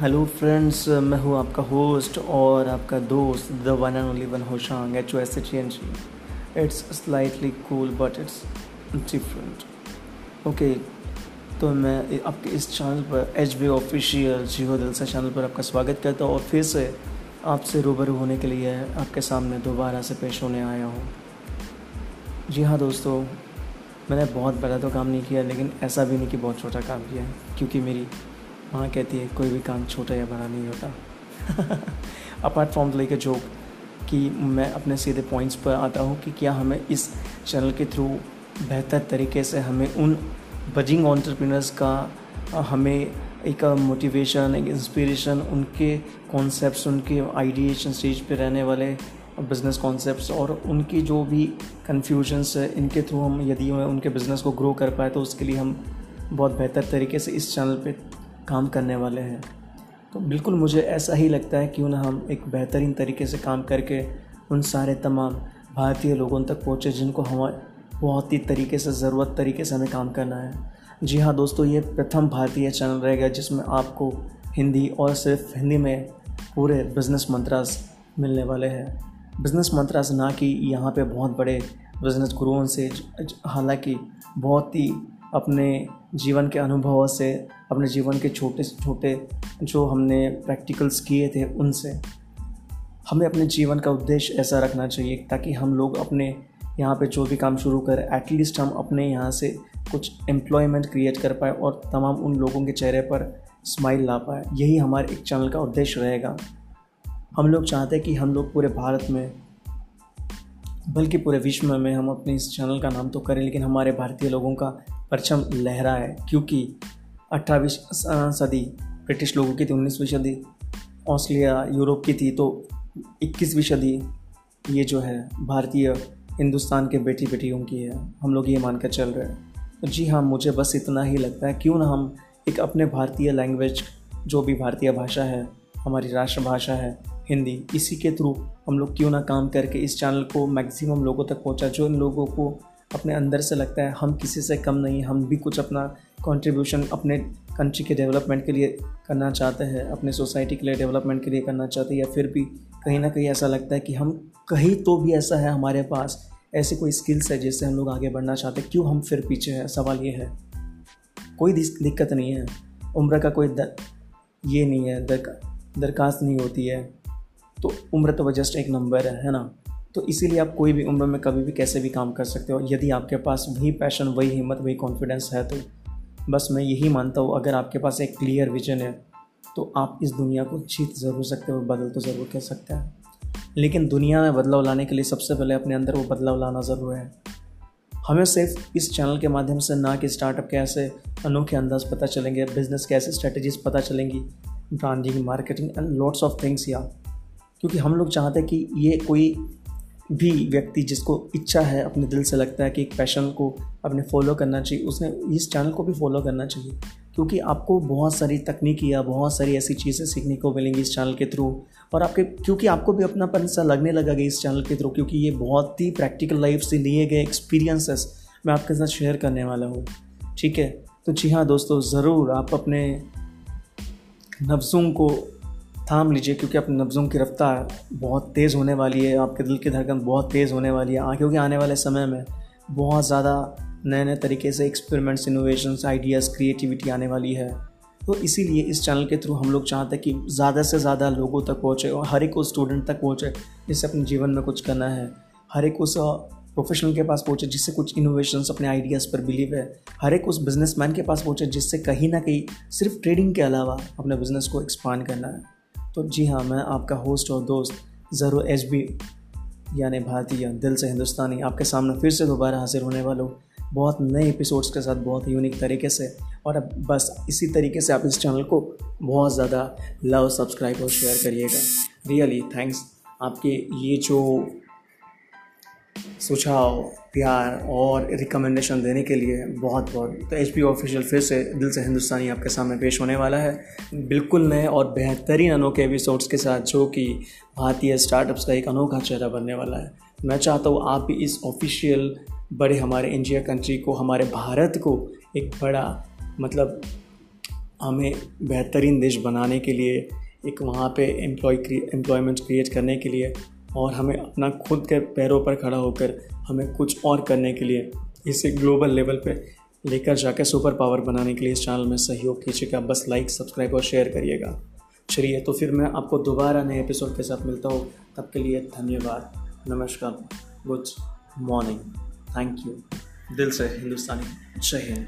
Hello friends मैं हूँ आपका होस्ट और आपका दोस्त the one and only one Hoshang H O S H N G it's slightly cool but it's different okay तो मैं आपके इस चैनल पर H B official Jiyo Dilsa channel पर आपका स्वागत करता हूँ और फिर से आपसे रूबरू होने के लिए आपके सामने दोबारा से पेश होने आया हूँ। जी हाँ दोस्तों, मैंने बहुत बड़ा तो काम नहीं किया, लेकिन ऐसा भी नहीं कि बहुत छोटा काम किया, क्योंकि मेरी माँ कहती है, कोई भी काम छोटा या बड़ा नहीं होता। Apart from like a joke कि मैं अपने सीधे पॉइंट्स पर आता हूँ कि क्या हमें इस चैनल के थ्रू बेहतर तरीके से हमें उन बजिंग ऑन्टरप्रीनर्स का हमें एक मोटिवेशन एक इंस्पिरेशन उनके कॉन्सेप्ट्स उनके आइडिएशन स्टेज पे रहने वाले बिज़नेस कॉन्सेप्ट्स और उनकी जो भी कन्फ्यूजन्स है, इनके थ्रू हम यदि उनके बिज़नेस को ग्रो कर पाए तो उसके लिए हम बहुत बेहतर तरीके से इस चैनल पे काम करने वाले हैं। तो बिल्कुल मुझे ऐसा ही लगता है, क्यों ना हम एक बेहतरीन तरीके से काम करके उन सारे तमाम भारतीय लोगों तक पहुँचे जिनको हम बहुत ही तरीके से, ज़रूरत तरीके से हमें काम करना है। जी हाँ दोस्तों, ये प्रथम भारतीय चैनल रहेगा जिसमें आपको हिंदी और सिर्फ़ हिंदी में पूरे बिज़नेस मंत्रास मिलने वाले हैं। बिज़नेस मंत्रास ना कि यहाँ पे बहुत बड़े बिज़नेस गुरुओं से, हालाँकि बहुत ही अपने जीवन के अनुभवों से, अपने जीवन के छोटे से छोटे जो हमने प्रैक्टिकल्स किए थे उनसे, हमें अपने जीवन का उद्देश्य ऐसा रखना चाहिए ताकि हम लोग अपने यहाँ पे जो भी काम शुरू करें एटलीस्ट हम अपने यहाँ से कुछ एम्प्लॉयमेंट क्रिएट कर पाए और तमाम उन लोगों के चेहरे पर स्माइल ला पाए। यही हमारे एक चैनल का उद्देश्य रहेगा। हम लोग चाहते हैं कि हम लोग पूरे भारत में, बल्कि पूरे विश्व में हम अपने इस चैनल का नाम तो करें, लेकिन हमारे भारतीय लोगों का परचम लहरा है क्योंकि अट्ठावीं सदी ब्रिटिश लोगों की थी उन्नीसवीं सदी ऑस्ट्रेलिया यूरोप की थी तो इक्कीसवीं सदी ये जो है, भारतीय हिंदुस्तान के बेटी बेटियों की है। हम लोग ये मानकर चल रहे हैं। तो जी हाँ मुझे बस इतना ही लगता है, क्यों ना हम एक अपने भारतीय लैंग्वेज जो भी भारतीय भाषा है, हमारी राष्ट्रभाषा है, हिंदी, इसी के थ्रू हम लोग क्यों ना काम करके इस चैनल को मैक्सिमम लोगों तक पहुँचा, जो इन लोगों को अपने अंदर से लगता है, हम किसी से कम नहीं, हम भी कुछ अपना कंट्रीब्यूशन अपने कंट्री के डेवलपमेंट के लिए करना चाहते हैं, अपने सोसाइटी के लिए डेवलपमेंट के लिए करना चाहते हैं, या फिर भी कहीं ना कहीं ऐसा लगता है कि हम कहीं तो भी ऐसा है हमारे पास, ऐसी कोई स्किल्स है जिससे हम लोग आगे बढ़ना चाहते हैं, क्यों हम फिर पीछे हैं? सवाल ये है। कोई दिक्कत नहीं है। उम्र का कोई दर ये नहीं है दरखास्त नहीं होती है। तो उम्र तो जस्ट एक नंबर है है ना? तो इसीलिए आप कोई भी उम्र में कभी भी कैसे भी काम कर सकते हो। यदि आपके पास वही पैशन वही हिम्मत, वही कॉन्फिडेंस है तो बस मैं यही मानता हूँ, अगर आपके पास एक क्लियर विजन है तो आप इस दुनिया को जीत ज़रूर सकते हो, बदल तो ज़रूर कर सकते हैं। लेकिन दुनिया में बदलाव लाने के लिए सबसे पहले अपने अंदर वो बदलाव लाना ज़रूर है। हमें सिर्फ़ इस चैनल के माध्यम से, ना कि स्टार्टअप कैसे अनोखे अंदाज पता चलेंगे बिज़नेस कैसे स्ट्रेटजीज पता चलेंगी branding marketing and lots of things या। क्योंकि हम लोग चाहते हैं कि ये कोई भी व्यक्ति जिसको इच्छा है, अपने दिल से लगता है कि एक पैशन को अपने फॉलो करना चाहिए, उसने इस चैनल को भी फॉलो करना चाहिए। क्योंकि आपको बहुत सारी तकनीकी या बहुत सारी ऐसी चीज़ें सीखने को मिलेंगी इस चैनल के थ्रू और आपके, क्योंकि आपको भी अपनापन सा लगने लगा इस चैनल के थ्रू क्योंकि ये बहुत ही प्रैक्टिकल लाइफ से लिए गए एक्सपीरियंसेस मैं आपके साथ शेयर करने वाला हूँ। ठीक है? तो जी हाँ दोस्तों, ज़रूर आप अपने नफ्सों को थाम लीजिए, क्योंकि अपने नब्ज़ों की रफ्तार बहुत तेज़ होने वाली है, आपके दिल की धड़कन बहुत तेज़ होने वाली है क्योंकि आने वाले समय में बहुत ज़्यादा नए नए तरीके से एक्सपेरिमेंट्स इनोवेशंस आइडियाज़ क्रिएटिविटी आने वाली है। तो इसीलिए इस चैनल के थ्रू हम लोग चाहते हैं कि ज़्यादा से ज़्यादा लोगों तक पहुँचे और हर एक स्टूडेंट तक पहुँचे, जिससे अपने जीवन में कुछ करना है। हर एक उस प्रोफेशनल के पास पहुँचे, जिससे कुछ इनोवेशंस अपने आइडियाज़ पर बिलीव है। हर एक उस बिजनेसमैन के पास पहुँचे, जिससे कहीं ना कहीं सिर्फ़ ट्रेडिंग के अलावा अपने बिज़नेस को एक्सपांड करना है। तो जी हाँ मैं आपका होस्ट और दोस्त ज़रो एच बी यानी भारतीय दिल से हिंदुस्तानी, आपके सामने फिर से दोबारा हाजिर होने वाला बहुत नए एपिसोड्स के साथ, बहुत यूनिक तरीके से। और अब बस इसी तरीके से आप इस चैनल को बहुत ज़्यादा लव सब्सक्राइब और शेयर करिएगा। रियली थैंक्स आपके ये जो सुझाव, प्यार और रिकमेंडेशन देने के लिए बहुत बहुत। तो एच पी ऑफिशियल फिर से दिल से हिंदुस्तानी आपके सामने पेश होने वाला है। बिल्कुल नए और बेहतरीन अनोखे एपिसोड्स के साथ, जो कि भारतीय स्टार्टअप्स का एक अनोखा चेहरा बनने वाला है। मैं चाहता हूँ आप भी इस ऑफिशियल बड़े हमारे इंडिया कंट्री को, हमारे भारत को एक बड़ा मतलब हमें बेहतरीन देश बनाने के लिए, एक वहाँ पे एम्प्लॉय एम्प्लॉयमेंट क्रिएट करने के लिए और हमें अपना खुद के पैरों पर खड़ा होकर हमें कुछ और करने के लिए इसे ग्लोबल लेवल पे लेकर जाकर सुपर पावर बनाने के लिए इस चैनल में सहयोग कीजिएगा। बस लाइक सब्सक्राइब और शेयर करिएगा। चलिए तो फिर मैं आपको दोबारा नए एपिसोड के साथ मिलता हूँ। तब के लिए धन्यवाद। नमस्कार। गुड मॉर्निंग थैंक यू दिल से हिंदुस्तानी। जय हिंद।